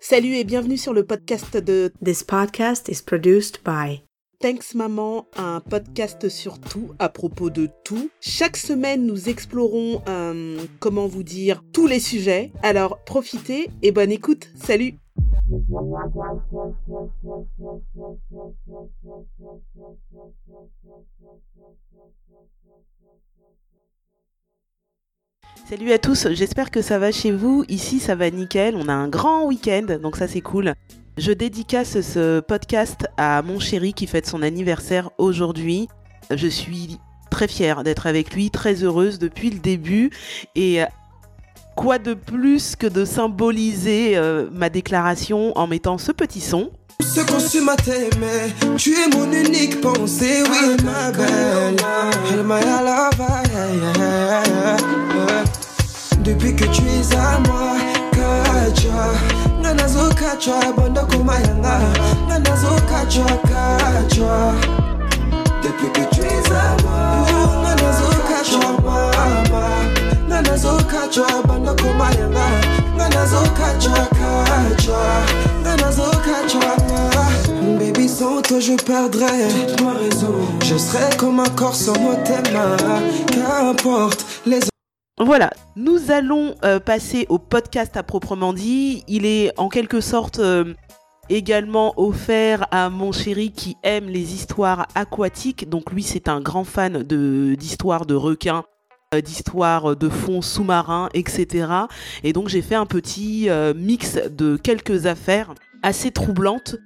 Salut et bienvenue sur le podcast de This podcast is produced by Thanks Maman, un podcast sur tout, à propos de tout. Chaque semaine, nous explorons, euh, comment vous dire, tous les sujets. Alors profitez et bonne écoute. Salut Salut à tous, j'espère que ça va chez vous. Ici, ça va nickel. On a un grand week-end, donc ça c'est cool. Je dédicace ce podcast à mon chéri qui fête son anniversaire aujourd'hui. Je suis très fière d'être avec lui, très heureuse depuis le début. Et quoi de plus que de symboliser euh, ma déclaration en mettant ce petit son tu es mon unique pensée, oui ma belle. Depuis que tu es à moi, kacha. Nganazo kacha, banda kumayanga. Nganazo kacha, kacha. Depuis que tu es à moi, nganazo kacha, mama. Nganazo kacha, banda kumayanga. Nganazo kacha, kacha. Kacha, Baby, sans toi je perdrais ma raison. Je serais comme un corps sans moi, Qu'importe les voilà, nous allons euh, passer au podcast à proprement dit. Il est en quelque sorte euh, également offert à mon chéri qui aime les histoires aquatiques. Donc lui, c'est un grand fan d'histoires de requins, euh, d'histoires de fonds sous-marins, etc. Et donc j'ai fait un petit mix de quelques affaires assez troublantes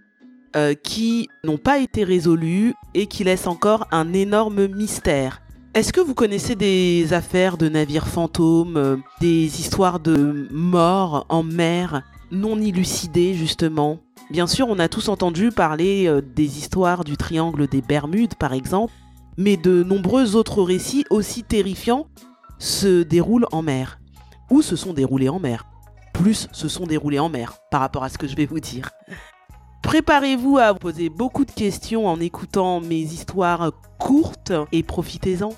qui n'ont pas été résolues et qui laissent encore un énorme mystère. Est-ce que vous connaissez des affaires de navires fantômes, euh, des histoires de morts en mer non élucidées justement? Bien sûr, on a tous entendu parler euh, des histoires du triangle des Bermudes par exemple, mais de nombreux autres récits aussi terrifiants se déroulent en mer, ou se sont déroulés en mer. Plus se sont déroulés en mer par rapport à ce que je vais vous dire. Préparez-vous à vous poser beaucoup de questions en écoutant mes histoires courtes et profitez-en.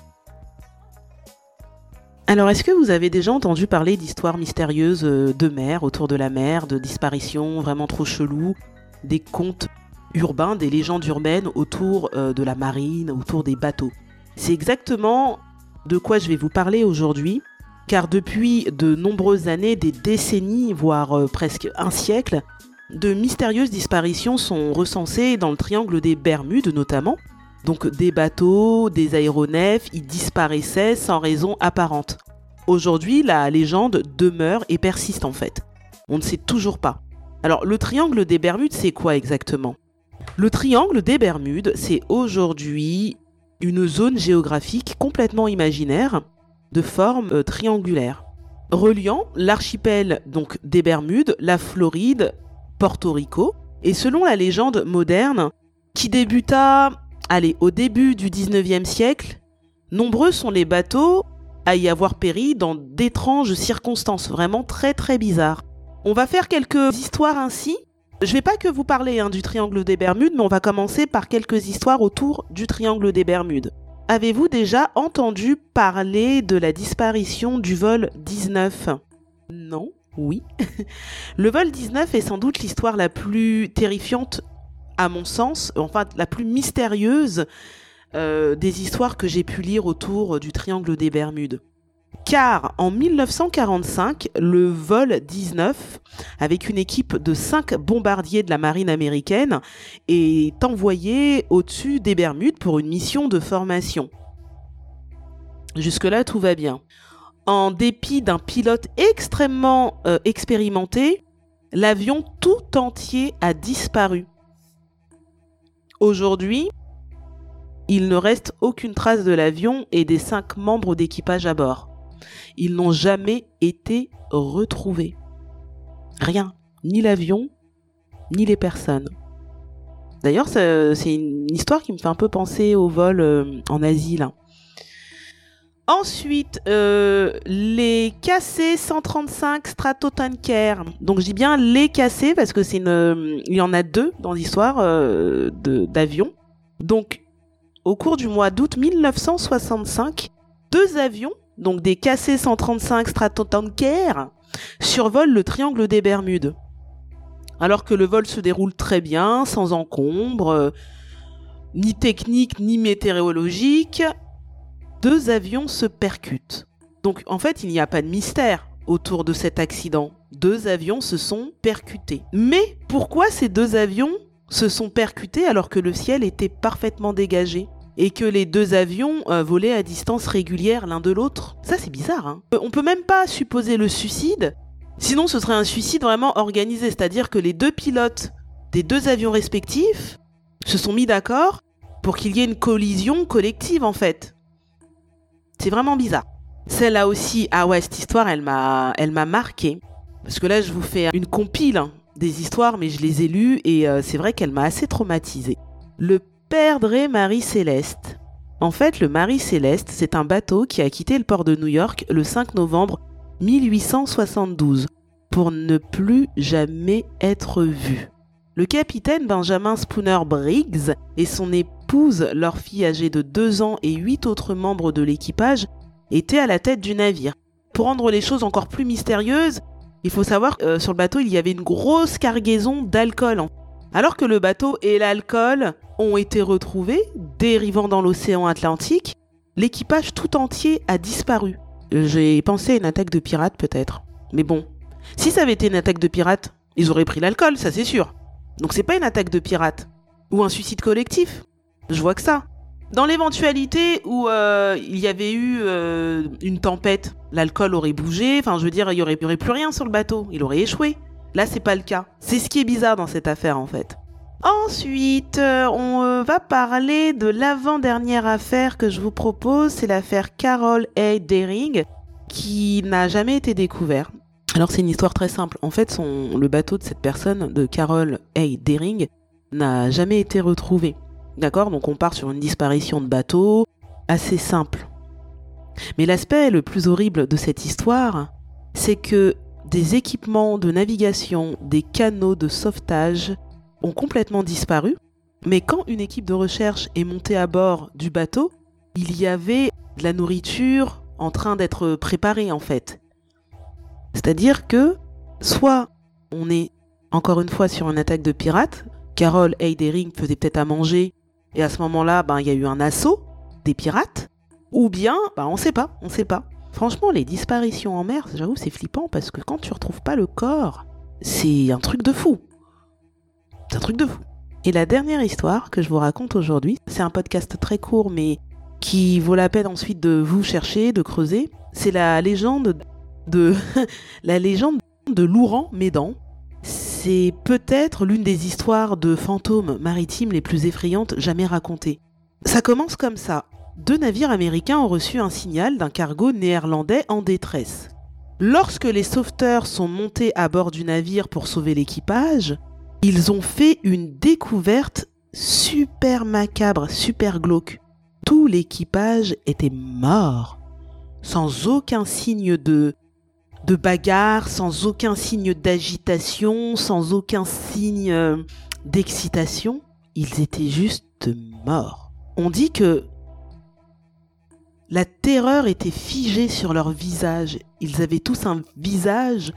Alors, est-ce que vous avez déjà entendu parler d'histoires mystérieuses euh, de mer, autour de la mer, de disparitions vraiment trop cheloues, des contes urbains, des légendes urbaines autour euh, de la marine, autour des bateaux? C'est exactement de quoi je vais vous parler aujourd'hui, car depuis de nombreuses années, des décennies, voire euh, presque un siècle, de mystérieuses disparitions sont recensées dans le triangle des Bermudes notamment. Donc des bateaux, des aéronefs, ils disparaissaient sans raison apparente. Aujourd'hui, la légende demeure et persiste en fait. On ne sait toujours pas. Alors le triangle des Bermudes, c'est quoi exactement? Le triangle des Bermudes, c'est aujourd'hui une zone géographique complètement imaginaire de forme euh, triangulaire reliant l'archipel donc des Bermudes, la Floride Porto Rico. Et selon la légende moderne, qui débuta allez, au début du 19e siècle, nombreux sont les bateaux à y avoir péri dans d'étranges circonstances, vraiment très très bizarres. On va faire quelques histoires ainsi. Je vais pas que vous parler hein, du triangle des Bermudes, mais on va commencer par quelques histoires autour du triangle des Bermudes. Avez-vous déjà entendu parler de la disparition du vol 19 Non oui. le vol 19 est sans doute l'histoire la plus terrifiante, à mon sens, enfin la plus mystérieuse euh, des histoires que j'ai pu lire autour du triangle des Bermudes. Car en 1945, le vol 19, avec une équipe de 5 bombardiers de la marine américaine, est envoyé au-dessus des Bermudes pour une mission de formation. Jusque-là, tout va bien en dépit d'un pilote extrêmement euh, expérimenté, l'avion tout entier a disparu. Aujourd'hui, il ne reste aucune trace de l'avion et des cinq membres d'équipage à bord. Ils n'ont jamais été retrouvés. Rien, ni l'avion, ni les personnes. D'ailleurs, c'est une histoire qui me fait un peu penser au vol euh, en Asie. Ensuite, euh, les KC 135 Stratotanker. Donc je dis bien les KC parce que c'est une, il y en a deux dans l'histoire euh, d'avions. Donc au cours du mois d'août 1965, deux avions, donc des KC 135 Stratotanker, survolent le triangle des Bermudes. Alors que le vol se déroule très bien, sans encombre, euh, ni technique ni météorologique, deux avions se percutent. Donc en fait, il n'y a pas de mystère autour de cet accident. Deux avions se sont percutés. Mais pourquoi ces deux avions se sont percutés alors que le ciel était parfaitement dégagé et que les deux avions euh, volaient à distance régulière l'un de l'autre? Ça c'est bizarre. Hein On peut même pas supposer le suicide. Sinon ce serait un suicide vraiment organisé, c'est-à-dire que les deux pilotes des deux avions respectifs se sont mis d'accord pour qu'il y ait une collision collective en fait. C'est vraiment bizarre. Celle-là aussi, ah ouais, cette histoire, elle m'a, marqué. Parce que là, je vous fais une compile hein, des histoires, mais je les ai lues et euh, c'est vrai qu'elle m'a assez traumatisée. Le perdrait Marie Céleste. En fait, le Marie Céleste, c'est un bateau qui a quitté le port de New York le 5 novembre 1872 pour ne plus jamais être vu. Le capitaine Benjamin Spooner Briggs et son épouse, leur fille âgée de 2 ans et 8 autres membres de l'équipage étaient à la tête du navire. Pour rendre les choses encore plus mystérieuses, il faut savoir que euh, sur le bateau, il y avait une grosse cargaison d'alcool. Alors que le bateau et l'alcool ont été retrouvés, dérivant dans l'océan Atlantique, l'équipage tout entier a disparu. J'ai pensé à une attaque de pirates peut-être. Mais bon, si ça avait été une attaque de pirates, ils auraient pris l'alcool, ça c'est sûr. Donc c'est pas une attaque de pirates. Ou un suicide collectif. Je vois que ça. Dans l'éventualité où euh, il y avait eu euh, une tempête, l'alcool aurait bougé, enfin je veux dire, il y aurait, plus rien sur le bateau, il aurait échoué. Là, c'est pas le cas. C'est ce qui est bizarre dans cette affaire en fait. Ensuite, euh, on va parler de l'avant-dernière affaire que je vous propose, c'est l'affaire Carol A. Daring, qui n'a jamais été découverte. Alors c'est une histoire très simple. En fait, son, le bateau de cette personne, de Carol A. Daring, n'a jamais été retrouvé. D'accord? Donc on part sur une disparition de bateau assez simple. Mais l'aspect le plus horrible de cette histoire, c'est que des équipements de navigation, des canaux de sauvetage ont complètement disparu. Mais quand une équipe de recherche est montée à bord du bateau, il y avait de la nourriture en train d'être préparée en fait. C'est-à-dire que soit on est encore une fois sur une attaque de pirates, Carol Heidering faisait peut-être à manger et à ce moment-là, ben, il y a eu un assaut des pirates. Ou bien, ben, on sait pas, on sait pas. Franchement, les disparitions en mer, j'avoue, c'est flippant parce que quand tu retrouves pas le corps, c'est un truc de fou. C'est un truc de fou. Et la dernière histoire que je vous raconte aujourd'hui, c'est un podcast très court mais qui vaut la peine ensuite de vous chercher, de creuser. C'est la légende de la légende de Louran Médan, c'est peut-être l'une des histoires de fantômes maritimes les plus effrayantes jamais racontées. Ça commence comme ça. Deux navires américains ont reçu un signal d'un cargo néerlandais en détresse. Lorsque les sauveteurs sont montés à bord du navire pour sauver l'équipage, ils ont fait une découverte super macabre, super glauque. Tout l'équipage était mort, sans aucun signe de de bagarre, sans aucun signe d'agitation, sans aucun signe euh, d'excitation. Ils étaient juste morts. On dit que la terreur était figée sur leur visage. Ils avaient tous un visage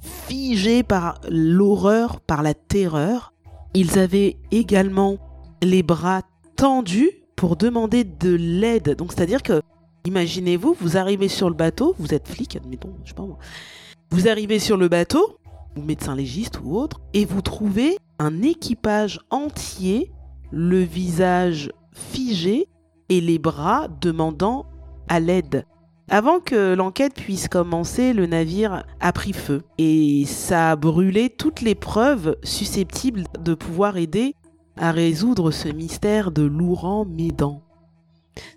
figé par l'horreur, par la terreur. Ils avaient également les bras tendus pour demander de l'aide. Donc c'est-à-dire que Imaginez-vous, vous arrivez sur le bateau, vous êtes flic, admettons, je sais pas moi. Vous arrivez sur le bateau, ou médecin légiste ou autre, et vous trouvez un équipage entier, le visage figé et les bras demandant à l'aide. Avant que l'enquête puisse commencer, le navire a pris feu et ça a brûlé toutes les preuves susceptibles de pouvoir aider à résoudre ce mystère de Louran Médan.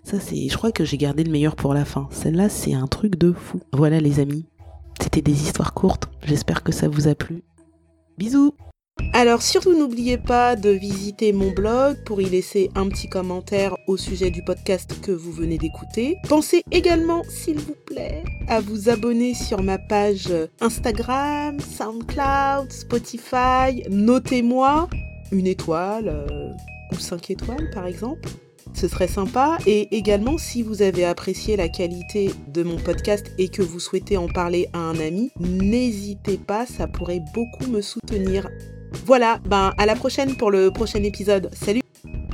Ça, c'est, je crois que j'ai gardé le meilleur pour la fin. Celle-là, c'est un truc de fou. Voilà, les amis. C'était des histoires courtes. J'espère que ça vous a plu. Bisous! Alors surtout n'oubliez pas de visiter mon blog pour y laisser un petit commentaire au sujet du podcast que vous venez d'écouter. Pensez également, s'il vous plaît, à vous abonner sur ma page Instagram, SoundCloud, Spotify. Notez-moi une étoile euh, ou cinq étoiles par exemple ce serait sympa. Et également, si vous avez apprécié la qualité de mon podcast et que vous souhaitez en parler à un ami, n'hésitez pas, ça pourrait beaucoup me soutenir. Voilà, ben à la prochaine pour le prochain épisode. Salut